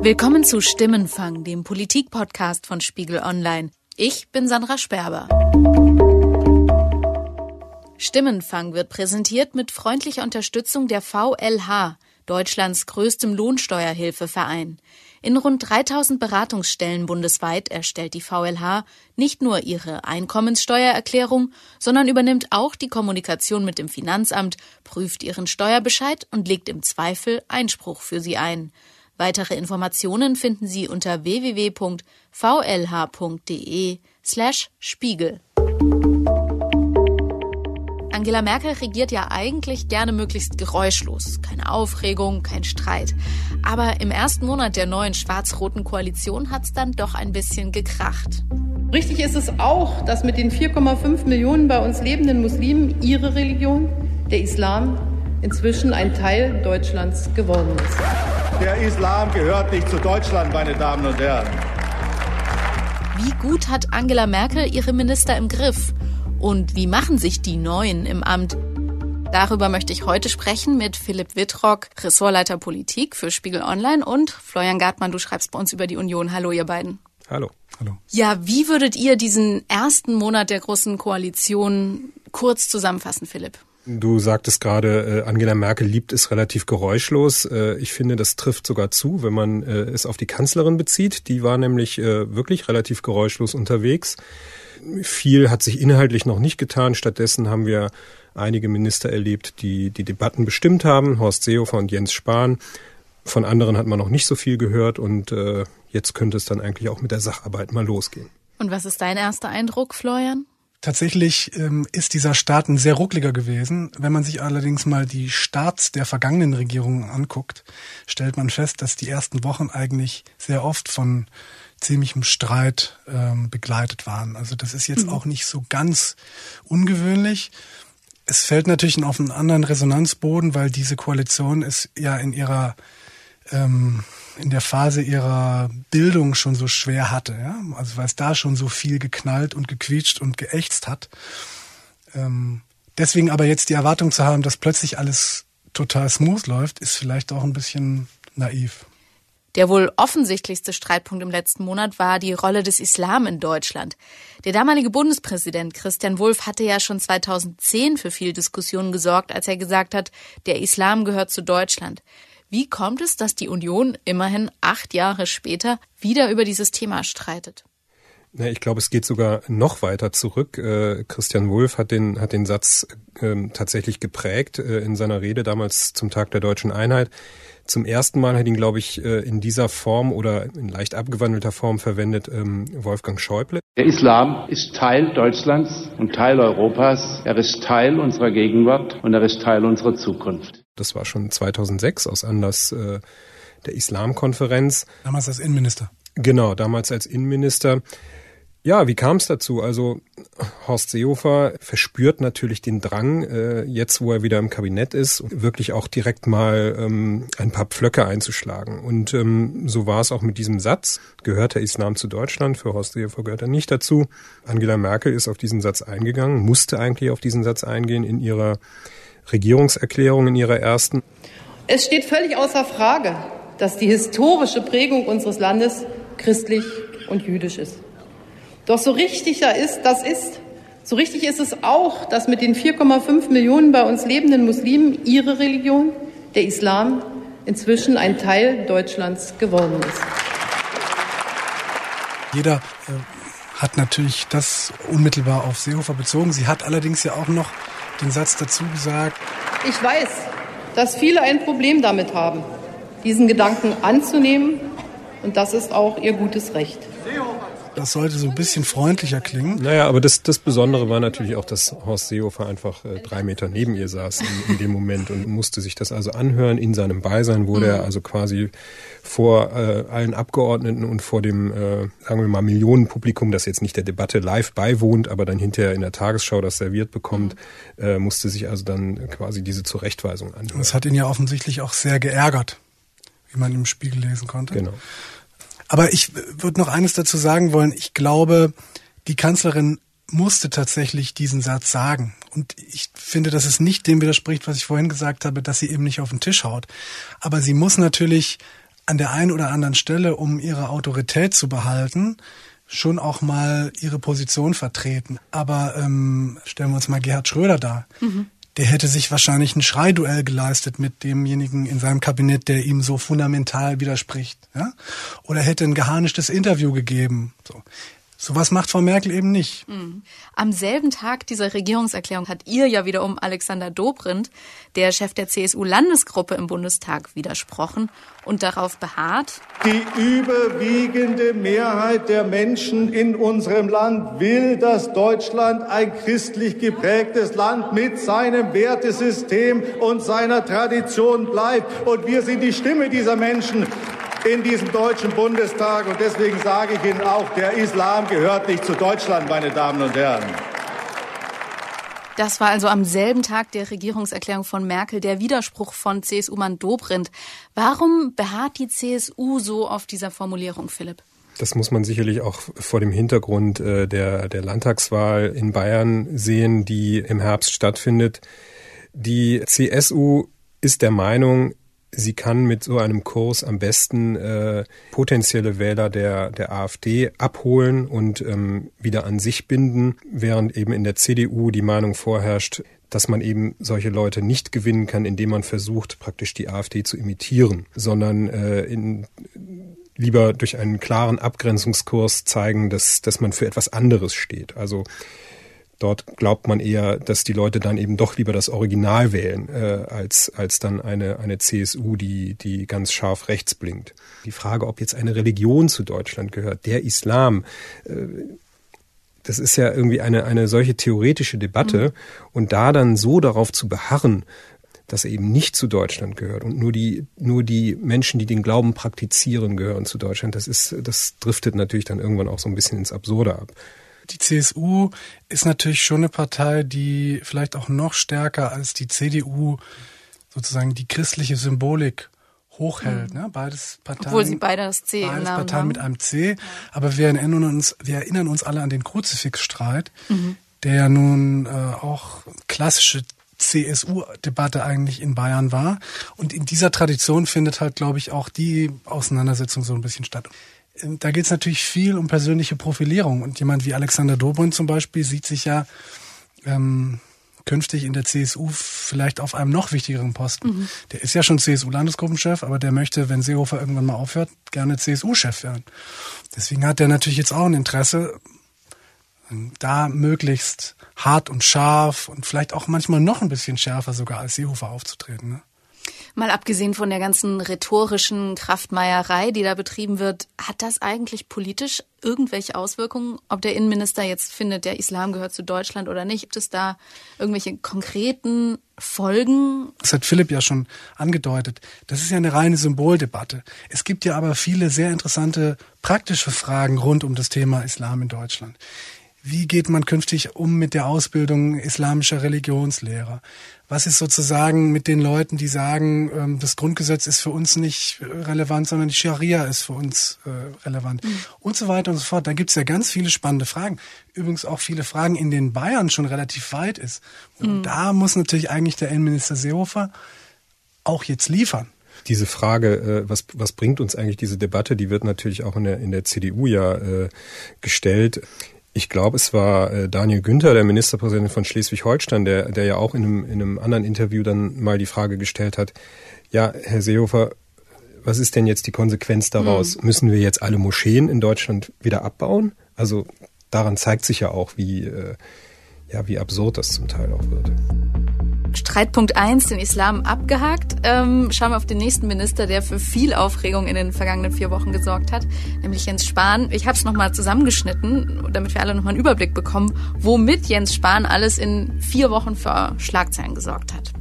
Willkommen zu Stimmenfang, dem Politik-Podcast von Spiegel Online. Ich bin Sandra Sperber. Stimmenfang wird präsentiert mit freundlicher Unterstützung der VLH, Deutschlands größtem Lohnsteuerhilfeverein. In rund 3000 Beratungsstellen bundesweit erstellt die VLH nicht nur ihre Einkommenssteuererklärung, sondern übernimmt auch die Kommunikation mit dem Finanzamt, prüft ihren Steuerbescheid und legt im Zweifel Einspruch für sie ein. Weitere Informationen finden Sie unter www.vlh.de slash Spiegel. Angela Merkel regiert ja eigentlich gerne möglichst geräuschlos. Keine Aufregung, kein Streit. Aber im ersten Monat der neuen schwarz-roten Koalition hat es dann doch ein bisschen gekracht. Richtig ist es auch, dass mit den 4,5 Millionen bei uns lebenden Muslimen ihre Religion, der Islam, inzwischen ein Teil Deutschlands geworden ist. Der Islam gehört nicht zu Deutschland, meine Damen und Herren. Wie gut hat Angela Merkel ihre Minister im Griff? Und wie machen sich die Neuen im Amt? Darüber möchte ich heute sprechen mit Philipp Wittrock, Ressortleiter Politik für Spiegel Online und Florian Gartmann, du schreibst bei uns über die Union. Hallo, ihr beiden. Hallo. Hallo. Ja, wie würdet ihr diesen ersten Monat der großen Koalition kurz zusammenfassen, Philipp? Du sagtest gerade, äh, Angela Merkel liebt es relativ geräuschlos. Äh, ich finde, das trifft sogar zu, wenn man äh, es auf die Kanzlerin bezieht. Die war nämlich äh, wirklich relativ geräuschlos unterwegs. Viel hat sich inhaltlich noch nicht getan. Stattdessen haben wir einige Minister erlebt, die die Debatten bestimmt haben. Horst Seehofer und Jens Spahn. Von anderen hat man noch nicht so viel gehört und äh, jetzt könnte es dann eigentlich auch mit der Sacharbeit mal losgehen. Und was ist dein erster Eindruck, Florian? Tatsächlich ähm, ist dieser Start ein sehr ruckliger gewesen. Wenn man sich allerdings mal die Starts der vergangenen Regierungen anguckt, stellt man fest, dass die ersten Wochen eigentlich sehr oft von ziemlichem Streit ähm, begleitet waren. Also das ist jetzt mhm. auch nicht so ganz ungewöhnlich. Es fällt natürlich auf einen anderen Resonanzboden, weil diese Koalition ist ja in ihrer ähm, in der Phase ihrer Bildung schon so schwer hatte, ja, also weil es da schon so viel geknallt und gequietscht und geächtzt hat. Ähm, deswegen aber jetzt die Erwartung zu haben, dass plötzlich alles total smooth läuft, ist vielleicht auch ein bisschen naiv. Der wohl offensichtlichste Streitpunkt im letzten Monat war die Rolle des Islam in Deutschland. Der damalige Bundespräsident Christian Wulff hatte ja schon 2010 für viel Diskussion gesorgt, als er gesagt hat, der Islam gehört zu Deutschland. Wie kommt es, dass die Union immerhin acht Jahre später wieder über dieses Thema streitet? ich glaube, es geht sogar noch weiter zurück. Äh, Christian Wulff hat den, hat den Satz ähm, tatsächlich geprägt äh, in seiner Rede damals zum Tag der deutschen Einheit. Zum ersten Mal hat ihn, glaube ich, äh, in dieser Form oder in leicht abgewandelter Form verwendet ähm, Wolfgang Schäuble. Der Islam ist Teil Deutschlands und Teil Europas. Er ist Teil unserer Gegenwart und er ist Teil unserer Zukunft. Das war schon 2006 aus Anlass äh, der Islamkonferenz. Damals als Innenminister. Genau, damals als Innenminister. Ja, wie kam es dazu? Also Horst Seehofer verspürt natürlich den Drang, äh, jetzt wo er wieder im Kabinett ist, wirklich auch direkt mal ähm, ein paar Pflöcke einzuschlagen. Und ähm, so war es auch mit diesem Satz. Gehört der Islam zu Deutschland? Für Horst Seehofer gehört er nicht dazu. Angela Merkel ist auf diesen Satz eingegangen, musste eigentlich auf diesen Satz eingehen in ihrer Regierungserklärung, in ihrer ersten. Es steht völlig außer Frage, dass die historische Prägung unseres Landes christlich und jüdisch ist. Doch so richtig da ist, das ist, so richtig ist es auch, dass mit den 4,5 Millionen bei uns lebenden Muslimen ihre Religion, der Islam, inzwischen ein Teil Deutschlands geworden ist. Jeder äh, hat natürlich das unmittelbar auf Seehofer bezogen. Sie hat allerdings ja auch noch den Satz dazu gesagt. Ich weiß, dass viele ein Problem damit haben, diesen Gedanken anzunehmen. Und das ist auch ihr gutes Recht. Das sollte so ein bisschen freundlicher klingen. Naja, aber das, das Besondere war natürlich auch, dass Horst Seehofer einfach äh, drei Meter neben ihr saß in, in, dem Moment und musste sich das also anhören. In seinem Beisein wurde mhm. er also quasi vor äh, allen Abgeordneten und vor dem, äh, sagen wir mal, Millionenpublikum, das jetzt nicht der Debatte live beiwohnt, aber dann hinterher in der Tagesschau das serviert bekommt, mhm. äh, musste sich also dann quasi diese Zurechtweisung anhören. Das hat ihn ja offensichtlich auch sehr geärgert, wie man im Spiegel lesen konnte. Genau. Aber ich würde noch eines dazu sagen wollen. Ich glaube, die Kanzlerin musste tatsächlich diesen Satz sagen. Und ich finde, dass es nicht dem widerspricht, was ich vorhin gesagt habe, dass sie eben nicht auf den Tisch haut. Aber sie muss natürlich an der einen oder anderen Stelle, um ihre Autorität zu behalten, schon auch mal ihre Position vertreten. Aber ähm, stellen wir uns mal Gerhard Schröder da. Mhm. Der hätte sich wahrscheinlich ein Schreiduell geleistet mit demjenigen in seinem Kabinett, der ihm so fundamental widerspricht. Ja? Oder hätte ein geharnischtes Interview gegeben. So. Sowas macht Frau Merkel eben nicht. Mhm. Am selben Tag dieser Regierungserklärung hat ihr ja wiederum Alexander Dobrindt, der Chef der CSU-Landesgruppe im Bundestag, widersprochen und darauf beharrt. Die überwiegende Mehrheit der Menschen in unserem Land will, dass Deutschland ein christlich geprägtes Land mit seinem Wertesystem und seiner Tradition bleibt. Und wir sind die Stimme dieser Menschen in diesem Deutschen Bundestag. Und deswegen sage ich Ihnen auch, der Islam gehört nicht zu Deutschland, meine Damen und Herren. Das war also am selben Tag der Regierungserklärung von Merkel der Widerspruch von CSU-Mann Dobrindt. Warum beharrt die CSU so auf dieser Formulierung, Philipp? Das muss man sicherlich auch vor dem Hintergrund äh, der, der Landtagswahl in Bayern sehen, die im Herbst stattfindet. Die CSU ist der Meinung, sie kann mit so einem Kurs am besten äh, potenzielle Wähler der, der AfD abholen und ähm, wieder an sich binden, während eben in der CDU die Meinung vorherrscht, dass man eben solche Leute nicht gewinnen kann, indem man versucht, praktisch die AfD zu imitieren, sondern äh, in, lieber durch einen klaren Abgrenzungskurs zeigen, dass, dass man für etwas anderes steht. Also Dort glaubt man eher, dass die Leute dann eben doch lieber das Original wählen, äh, als, als dann eine, eine CSU, die, die ganz scharf rechts blinkt. Die Frage, ob jetzt eine Religion zu Deutschland gehört, der Islam, äh, das ist ja irgendwie eine, eine solche theoretische Debatte. Mhm. Und da dann so darauf zu beharren, dass er eben nicht zu Deutschland gehört und nur die, nur die Menschen, die den Glauben praktizieren, gehören zu Deutschland, das ist, das driftet natürlich dann irgendwann auch so ein bisschen ins Absurde ab die CSU ist natürlich schon eine Partei, die vielleicht auch noch stärker als die CDU sozusagen die christliche Symbolik hochhält. Mhm. Ne? Beides Parteien. Obwohl sie beide das C beides im Namen Parteien haben. mit einem C. Aber wir erinnern uns, wir erinnern uns alle an den Kruzifixstreit, mhm. der ja nun äh, auch klassische CSU-Debatte eigentlich in Bayern war. Und in dieser Tradition findet halt, glaube ich, auch die Auseinandersetzung so ein bisschen statt da geht es natürlich viel um persönliche Profilierung. Und jemand wie Alexander Dobrindt zum Beispiel sieht sich ja ähm, künftig in der CSU vielleicht auf einem noch wichtigeren Posten. Mhm. Der ist ja schon CSU-Landesgruppenchef, aber der möchte, wenn Seehofer irgendwann mal aufhört, gerne CSU-Chef werden. Deswegen hat er natürlich jetzt auch ein Interesse, da möglichst hart und scharf und vielleicht auch manchmal noch ein bisschen schärfer sogar als Seehofer aufzutreten. Ne? Mal abgesehen von der ganzen rhetorischen Kraftmeierei, die da betrieben wird, hat das eigentlich politisch irgendwelche Auswirkungen, ob der Innenminister jetzt findet, der Islam gehört zu Deutschland oder nicht? Gibt es da irgendwelche konkreten Folgen? Das hat Philipp ja schon angedeutet. Das ist ja eine reine Symboldebatte. Es gibt ja aber viele sehr interessante praktische Fragen rund um das Thema Islam in Deutschland. Wie geht man künftig um mit der Ausbildung islamischer Religionslehrer? Was ist sozusagen mit den Leuten, die sagen, ähm, das Grundgesetz ist für uns nicht relevant, sondern die Scharia ist für uns äh, relevant mhm. und so weiter und so fort. Da gibt es ja ganz viele spannende Fragen. Übrigens auch viele Fragen, in denen Bayern schon relativ weit ist. Und mhm. da muss natürlich eigentlich der Innenminister Seehofer auch jetzt liefern diese Frage, äh, was, was bringt uns eigentlich diese Debatte, die wird natürlich auch in der, in der CDU ja äh, gestellt. Ich glaube, es war äh, Daniel Günther, der Ministerpräsident von Schleswig-Holstein, der, der ja auch in einem, in einem anderen Interview dann mal die Frage gestellt hat, ja, Herr Seehofer, was ist denn jetzt die Konsequenz daraus? Mhm. Müssen wir jetzt alle Moscheen in Deutschland wieder abbauen? Also daran zeigt sich ja auch, wie, äh, ja, wie absurd das zum Teil auch wird. Streitpunkt 1, den Islam abgehakt. Ähm, schauen wir auf den nächsten Minister, der für viel Aufregung in den vergangenen vier Wochen gesorgt hat, nämlich Jens Spahn. Ich habe es nochmal zusammengeschnitten, damit wir alle nochmal einen Überblick bekommen, womit Jens Spahn alles in vier Wochen für Schlagzeilen gesorgt hat.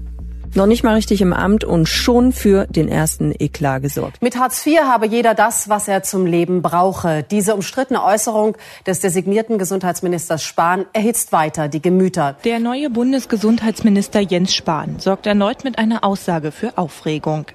Noch nicht mal richtig im Amt und schon für den ersten Eklat gesorgt. Mit Hartz IV habe jeder das, was er zum Leben brauche. Diese umstrittene Äußerung des designierten Gesundheitsministers Spahn erhitzt weiter die Gemüter. Der neue Bundesgesundheitsminister Jens Spahn sorgt erneut mit einer Aussage für Aufregung.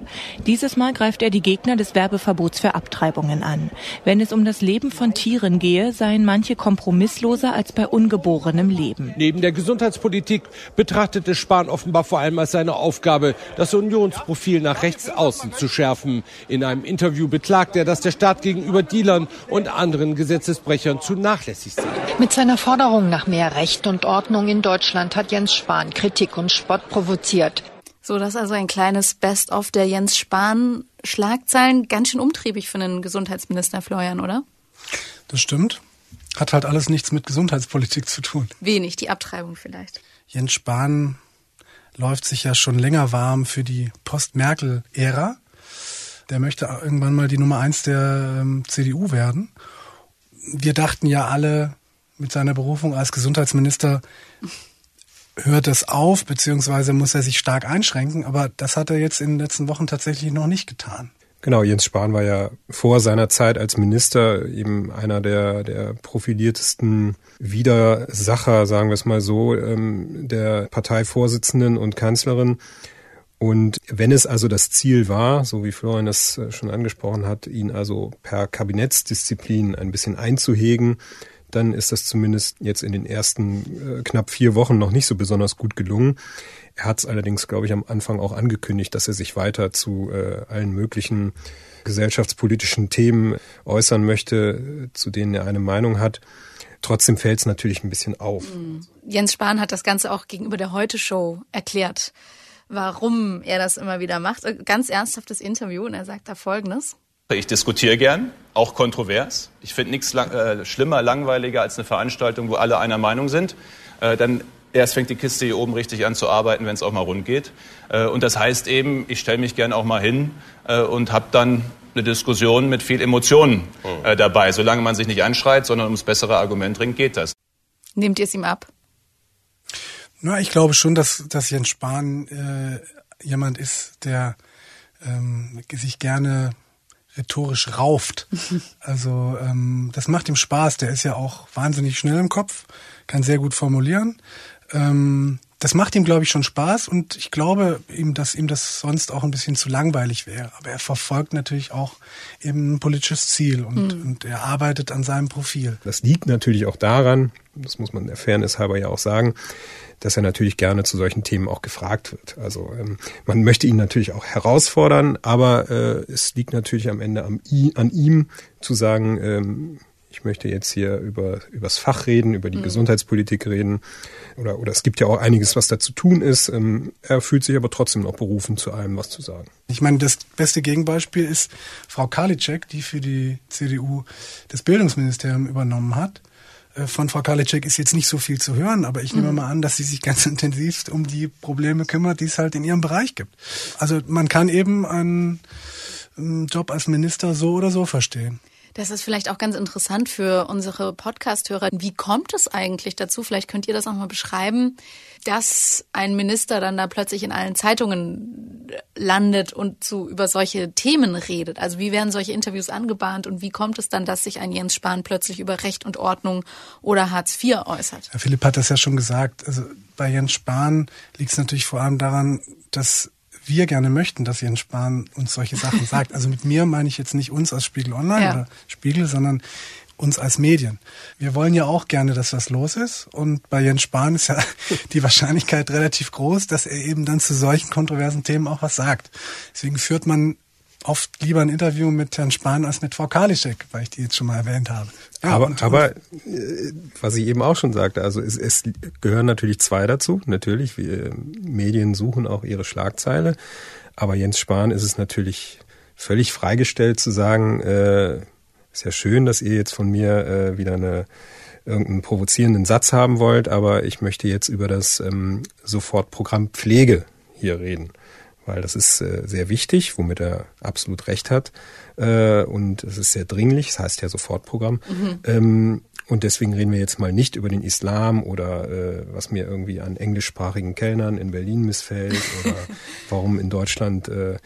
Dieses Mal greift er die Gegner des Werbeverbots für Abtreibungen an. Wenn es um das Leben von Tieren gehe, seien manche kompromissloser als bei ungeborenem Leben. Neben der Gesundheitspolitik betrachtete Spahn offenbar vor allem als seine Aufgabe, das Unionsprofil nach rechts außen zu schärfen. In einem Interview beklagt er, dass der Staat gegenüber Dealern und anderen Gesetzesbrechern zu nachlässig sei. Mit seiner Forderung nach mehr Recht und Ordnung in Deutschland hat Jens Spahn Kritik und Spott provoziert. So, das ist also ein kleines Best-of der Jens Spahn Schlagzeilen. Ganz schön umtriebig für einen Gesundheitsminister Florian, oder? Das stimmt. Hat halt alles nichts mit Gesundheitspolitik zu tun. Wenig, die Abtreibung vielleicht. Jens Spahn läuft sich ja schon länger warm für die Post-Merkel-Ära. Der möchte irgendwann mal die Nummer eins der ähm, CDU werden. Wir dachten ja alle mit seiner Berufung als Gesundheitsminister, hört es auf, beziehungsweise muss er sich stark einschränken. Aber das hat er jetzt in den letzten Wochen tatsächlich noch nicht getan. Genau, Jens Spahn war ja vor seiner Zeit als Minister eben einer der, der profiliertesten Widersacher, sagen wir es mal so, ähm, der Parteivorsitzenden und Kanzlerin. Und wenn es also das Ziel war, so wie Florian das äh, schon angesprochen hat, ihn also per Kabinettsdisziplin ein bisschen einzuhegen, dann ist das zumindest jetzt in den ersten äh, knapp vier Wochen noch nicht so besonders gut gelungen. Er hat es allerdings, glaube ich, am Anfang auch angekündigt, dass er sich weiter zu äh, allen möglichen gesellschaftspolitischen Themen äußern möchte, zu denen er eine Meinung hat. Trotzdem fällt es natürlich ein bisschen auf. Mhm. Jens Spahn hat das Ganze auch gegenüber der Heute-Show erklärt, warum er das immer wieder macht. Äh, ganz ernsthaftes Interview und er sagt da Folgendes. Ich diskutiere gern, auch kontrovers. Ich finde nichts lang, äh, schlimmer, langweiliger als eine Veranstaltung, wo alle einer Meinung sind. Äh, dann erst fängt die Kiste hier oben richtig an zu arbeiten, wenn es auch mal rund geht. Äh, und das heißt eben, ich stelle mich gern auch mal hin äh, und habe dann eine Diskussion mit viel Emotionen äh, dabei. Solange man sich nicht anschreit, sondern ums bessere Argument ringt, geht das. Nehmt ihr es ihm ab? Na, ich glaube schon, dass, dass Jens Spahn äh, jemand ist, der ähm, sich gerne rhetorisch rauft. Also ähm, das macht ihm Spaß. Der ist ja auch wahnsinnig schnell im Kopf, kann sehr gut formulieren. Ähm, das macht ihm, glaube ich, schon Spaß und ich glaube ihm, dass ihm das sonst auch ein bisschen zu langweilig wäre. Aber er verfolgt natürlich auch eben ein politisches Ziel und, mhm. und er arbeitet an seinem Profil. Das liegt natürlich auch daran, das muss man der Fairness halber ja auch sagen, dass er natürlich gerne zu solchen Themen auch gefragt wird. Also ähm, man möchte ihn natürlich auch herausfordern, aber äh, es liegt natürlich am Ende am, an ihm zu sagen, ähm, ich möchte jetzt hier über übers Fach reden, über die mhm. Gesundheitspolitik reden oder oder es gibt ja auch einiges, was da zu tun ist. Ähm, er fühlt sich aber trotzdem noch berufen, zu allem was zu sagen. Ich meine, das beste Gegenbeispiel ist Frau Karliczek, die für die CDU das Bildungsministerium übernommen hat. Äh, von Frau Karliczek ist jetzt nicht so viel zu hören, aber ich nehme mhm. mal an, dass sie sich ganz intensiv um die Probleme kümmert, die es halt in ihrem Bereich gibt. Also man kann eben einen Job als Minister so oder so verstehen. Das ist vielleicht auch ganz interessant für unsere Podcast-Hörer. Wie kommt es eigentlich dazu? Vielleicht könnt ihr das auch mal beschreiben, dass ein Minister dann da plötzlich in allen Zeitungen landet und so über solche Themen redet. Also wie werden solche Interviews angebahnt und wie kommt es dann, dass sich ein Jens Spahn plötzlich über Recht und Ordnung oder Hartz IV äußert? Herr Philipp hat das ja schon gesagt. Also bei Jens Spahn liegt es natürlich vor allem daran, dass wir gerne möchten, dass Jens Spahn uns solche Sachen sagt. Also mit mir meine ich jetzt nicht uns als Spiegel Online ja. oder Spiegel, sondern uns als Medien. Wir wollen ja auch gerne, dass was los ist. Und bei Jens Spahn ist ja die Wahrscheinlichkeit relativ groß, dass er eben dann zu solchen kontroversen Themen auch was sagt. Deswegen führt man oft lieber ein Interview mit Herrn Spahn als mit Frau Kalischek, weil ich die jetzt schon mal erwähnt habe. Ja, aber, und, aber äh, was ich eben auch schon sagte, also es, es gehören natürlich zwei dazu. Natürlich, wir, Medien suchen auch ihre Schlagzeile. Aber Jens Spahn ist es natürlich völlig freigestellt zu sagen, äh, ist ja schön, dass ihr jetzt von mir äh, wieder eine irgendeinen provozierenden Satz haben wollt, aber ich möchte jetzt über das ähm, Sofortprogramm Pflege hier reden weil das ist äh, sehr wichtig, womit er absolut recht hat. Äh, und es ist sehr dringlich, das heißt ja Sofortprogramm. Mhm. Ähm, und deswegen reden wir jetzt mal nicht über den Islam oder äh, was mir irgendwie an englischsprachigen Kellnern in Berlin missfällt oder warum in Deutschland äh,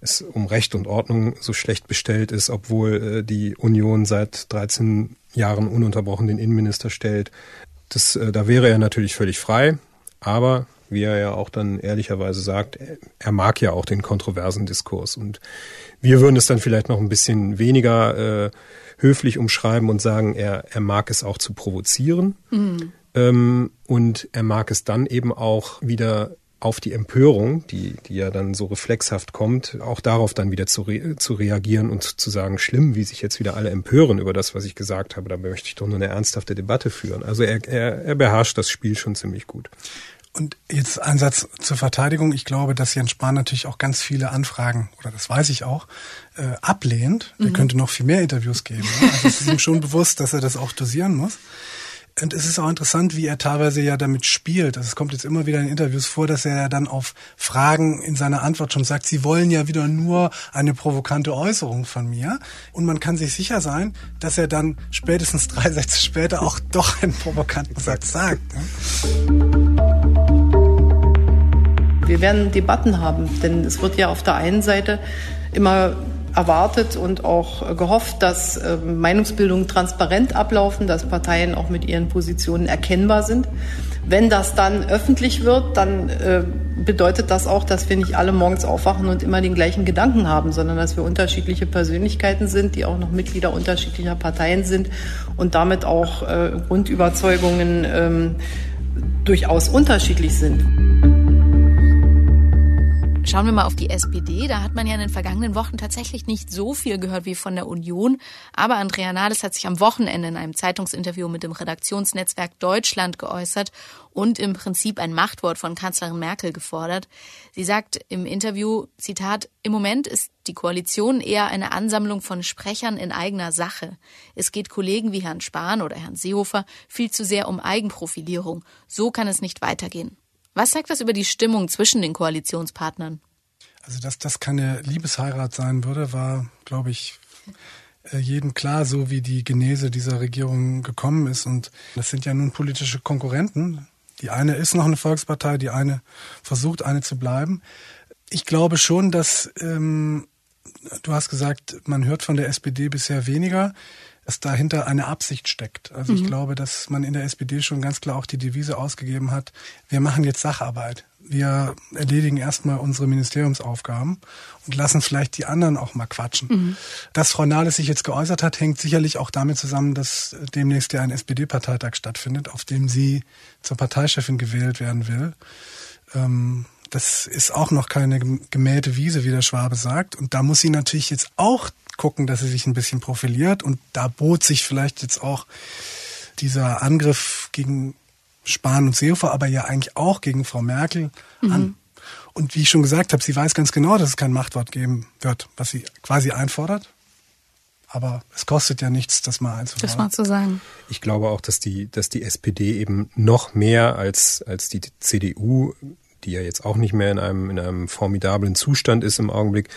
es um Recht und Ordnung so schlecht bestellt ist, obwohl äh, die Union seit 13 Jahren ununterbrochen den Innenminister stellt. Das, äh, da wäre er natürlich völlig frei, aber wie er ja auch dann ehrlicherweise sagt, er mag ja auch den kontroversen Diskurs. Und wir würden es dann vielleicht noch ein bisschen weniger äh, höflich umschreiben und sagen, er, er mag es auch zu provozieren. Mhm. Ähm, und er mag es dann eben auch wieder auf die Empörung, die, die ja dann so reflexhaft kommt, auch darauf dann wieder zu, re zu reagieren und zu sagen, schlimm, wie sich jetzt wieder alle empören über das, was ich gesagt habe, da möchte ich doch nur eine ernsthafte Debatte führen. Also er, er, er beherrscht das Spiel schon ziemlich gut. Und jetzt ein Satz zur Verteidigung. Ich glaube, dass Jens Spahn natürlich auch ganz viele Anfragen, oder das weiß ich auch, äh, ablehnt. Mhm. Er könnte noch viel mehr Interviews geben. Ne? Also es ist ihm schon bewusst, dass er das auch dosieren muss. Und es ist auch interessant, wie er teilweise ja damit spielt. Also es kommt jetzt immer wieder in Interviews vor, dass er ja dann auf Fragen in seiner Antwort schon sagt, sie wollen ja wieder nur eine provokante Äußerung von mir. Und man kann sich sicher sein, dass er dann spätestens drei Sätze später auch doch einen provokanten Satz sagt. Wir werden Debatten haben, denn es wird ja auf der einen Seite immer erwartet und auch gehofft, dass äh, Meinungsbildungen transparent ablaufen, dass Parteien auch mit ihren Positionen erkennbar sind. Wenn das dann öffentlich wird, dann äh, bedeutet das auch, dass wir nicht alle morgens aufwachen und immer den gleichen Gedanken haben, sondern dass wir unterschiedliche Persönlichkeiten sind, die auch noch Mitglieder unterschiedlicher Parteien sind und damit auch äh, Grundüberzeugungen ähm, durchaus unterschiedlich sind. Schauen wir mal auf die SPD. Da hat man ja in den vergangenen Wochen tatsächlich nicht so viel gehört wie von der Union. Aber Andrea Nahles hat sich am Wochenende in einem Zeitungsinterview mit dem Redaktionsnetzwerk Deutschland geäußert und im Prinzip ein Machtwort von Kanzlerin Merkel gefordert. Sie sagt im Interview, Zitat, im Moment ist die Koalition eher eine Ansammlung von Sprechern in eigener Sache. Es geht Kollegen wie Herrn Spahn oder Herrn Seehofer viel zu sehr um Eigenprofilierung. So kann es nicht weitergehen. Was sagt das über die Stimmung zwischen den Koalitionspartnern? Also, dass das keine Liebesheirat sein würde, war, glaube ich, äh, jedem klar, so wie die Genese dieser Regierung gekommen ist. Und das sind ja nun politische Konkurrenten. Die eine ist noch eine Volkspartei, die eine versucht, eine zu bleiben. Ich glaube schon, dass, ähm, du hast gesagt, man hört von der SPD bisher weniger dass dahinter eine Absicht steckt. Also mhm. ich glaube, dass man in der SPD schon ganz klar auch die Devise ausgegeben hat, wir machen jetzt Sacharbeit. Wir erledigen erstmal unsere Ministeriumsaufgaben und lassen vielleicht die anderen auch mal quatschen. Mhm. Dass Frau Nahles sich jetzt geäußert hat, hängt sicherlich auch damit zusammen, dass demnächst ja ein SPD-Parteitag stattfindet, auf dem sie zur Parteichefin gewählt werden will. Ähm, das ist auch noch keine gemähte Wiese, wie der Schwabe sagt. Und da muss sie natürlich jetzt auch gucken, dass sie sich ein bisschen profiliert. Und da bot sich vielleicht jetzt auch dieser Angriff gegen Spahn und Seehofer, aber ja eigentlich auch gegen Frau Merkel mhm. an. Und wie ich schon gesagt habe, sie weiß ganz genau, dass es kein Machtwort geben wird, was sie quasi einfordert. Aber es kostet ja nichts, das mal einzufordern. Das mal zu sagen. Ich glaube auch, dass die, dass die SPD eben noch mehr als, als die CDU, die ja jetzt auch nicht mehr in einem, in einem formidablen Zustand ist im Augenblick,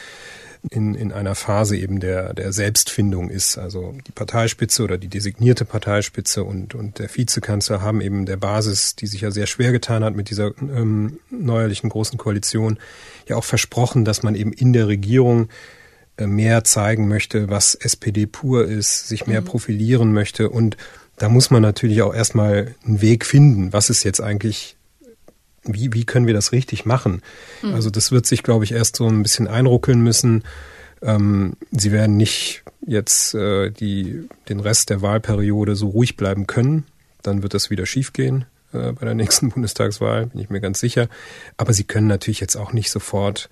in, in einer Phase eben der, der Selbstfindung ist. Also die Parteispitze oder die designierte Parteispitze und, und der Vizekanzler haben eben der Basis, die sich ja sehr schwer getan hat mit dieser ähm, neuerlichen großen Koalition, ja auch versprochen, dass man eben in der Regierung äh, mehr zeigen möchte, was SPD pur ist, sich mehr mhm. profilieren möchte und da muss man natürlich auch erstmal einen Weg finden, was ist jetzt eigentlich wie, wie können wir das richtig machen? Mhm. Also das wird sich, glaube ich, erst so ein bisschen einruckeln müssen. Ähm, sie werden nicht jetzt äh, die, den Rest der Wahlperiode so ruhig bleiben können. Dann wird das wieder schiefgehen äh, bei der nächsten Bundestagswahl, bin ich mir ganz sicher. Aber sie können natürlich jetzt auch nicht sofort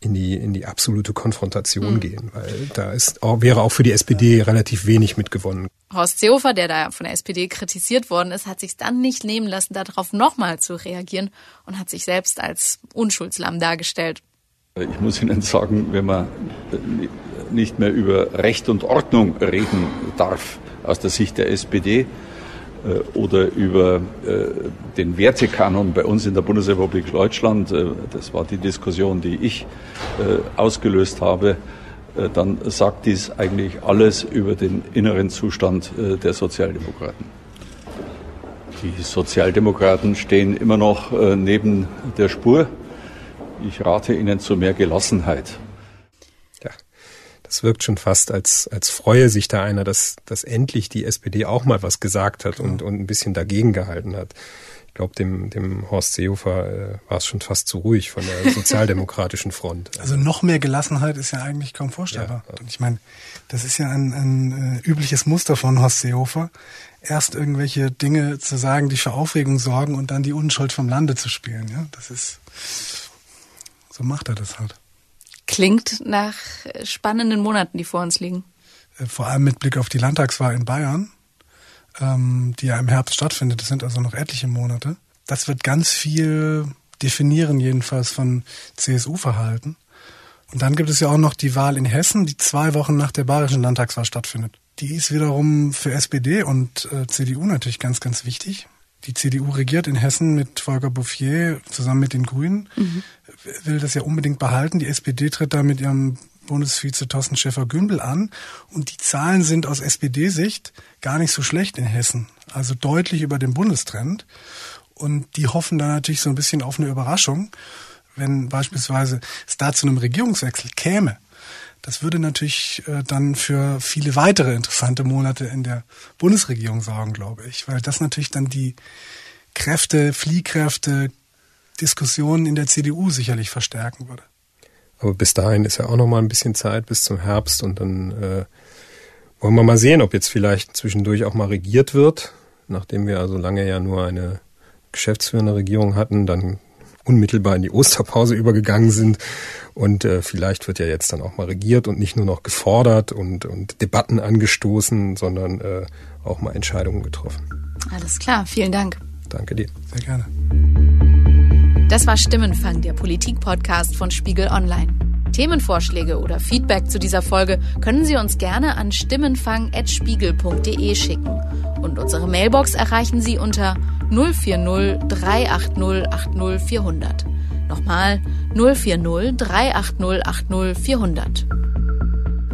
in die, in die absolute Konfrontation mhm. gehen, weil da ist, wäre auch für die SPD relativ wenig mitgewonnen. Horst Seehofer, der da von der SPD kritisiert worden ist, hat sich dann nicht nehmen lassen, darauf nochmal zu reagieren und hat sich selbst als Unschuldslamm dargestellt. Ich muss Ihnen sagen, wenn man nicht mehr über Recht und Ordnung reden darf aus der Sicht der SPD, äh, oder über äh, den Wertekanon bei uns in der Bundesrepublik Deutschland, äh, das war die Diskussion, die ich ausgelöst habe, dann sagt dies eigentlich alles über den inneren Zustand der Sozialdemokraten. Die Sozialdemokraten stehen immer noch neben der Spur. Ich rate Ihnen zu mehr Gelassenheit. Es wirkt schon fast, als, als freue sich da einer, dass, dass endlich die SPD auch mal was gesagt hat und, und ein bisschen dagegen gehalten hat. Ich glaube, dem, dem Horst Seehofer äh, war es schon fast zu ruhig von der sozialdemokratischen Front. Also noch mehr Gelassenheit ist ja eigentlich kaum vorstellbar. Ja. Und ich meine, das ist ja ein, ein äh, übliches Muster von Horst Seehofer. Erst irgendwelche Dinge zu sagen, die für Aufregung sorgen und dann die Unschuld vom Lande zu spielen. Ja, das ist so macht er das halt. Klingt nach spannenden Monaten, die vor uns liegen. Äh, vor allem mit Blick auf die Landtagswahl in Bayern ähm, die ja im Herbst stattfindet. Das sind also noch etliche Monate. Das wird ganz viel definieren, jedenfalls von CSU-Verhalten. Und dann gibt es ja auch noch die Wahl in Hessen, die zwei Wochen nach der bayerischen Landtagswahl stattfindet. Die ist wiederum für SPD und äh, CDU natürlich ganz, ganz wichtig. Die CDU regiert in Hessen mit Volker Bouffier zusammen mit den Grünen, mhm. will das ja unbedingt behalten. Die SPD tritt da mit ihrem Bundesvize Thorsten Schäfer-Gümbel an. Und die Zahlen sind aus SPD-Sicht gar nicht so schlecht in Hessen. Also deutlich über dem Bundestrend. Und die hoffen da natürlich so ein bisschen auf eine Überraschung, wenn beispielsweise es da zu einem Regierungswechsel käme. Das würde natürlich äh, dann für viele weitere interessante Monate in der Bundesregierung sorgen, glaube ich, weil das natürlich dann die Kräfte, Fliehkräfte, Diskussionen in der CDU sicherlich verstärken würde. Aber bis dahin ist ja auch noch mal ein bisschen Zeit bis zum Herbst und dann äh, wollen wir mal sehen, ob jetzt vielleicht zwischendurch auch mal regiert wird, nachdem wir also lange ja nur eine geschäftsführende Regierung hatten, dann unmittelbar in die Osterpause übergegangen sind und äh, vielleicht wird ja jetzt dann auch mal regiert und nicht nur noch gefordert und, und Debatten angestoßen, sondern äh, auch mal Entscheidungen getroffen. Alles klar, vielen Dank. Danke dir. Sehr gerne. Das war Stimmenfang, der Politik-Podcast von Spiegel Online. Themenvorschläge oder Feedback zu dieser Folge können Sie uns gerne an stimmenfang.spiegel.de schicken. Und unsere Mailbox erreichen Sie unter 040 380 80 400. Nochmal 040 380 80 400.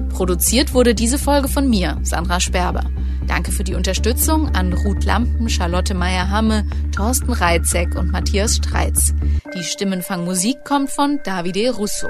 Produziert wurde diese Folge von mir, Sandra Sperber. Danke für die Unterstützung an Ruth Lampen, Charlotte Meyer-Hamme, Thorsten Reitzek und Matthias Streitz. Die Stimmenfangmusik kommt von Davide Russo.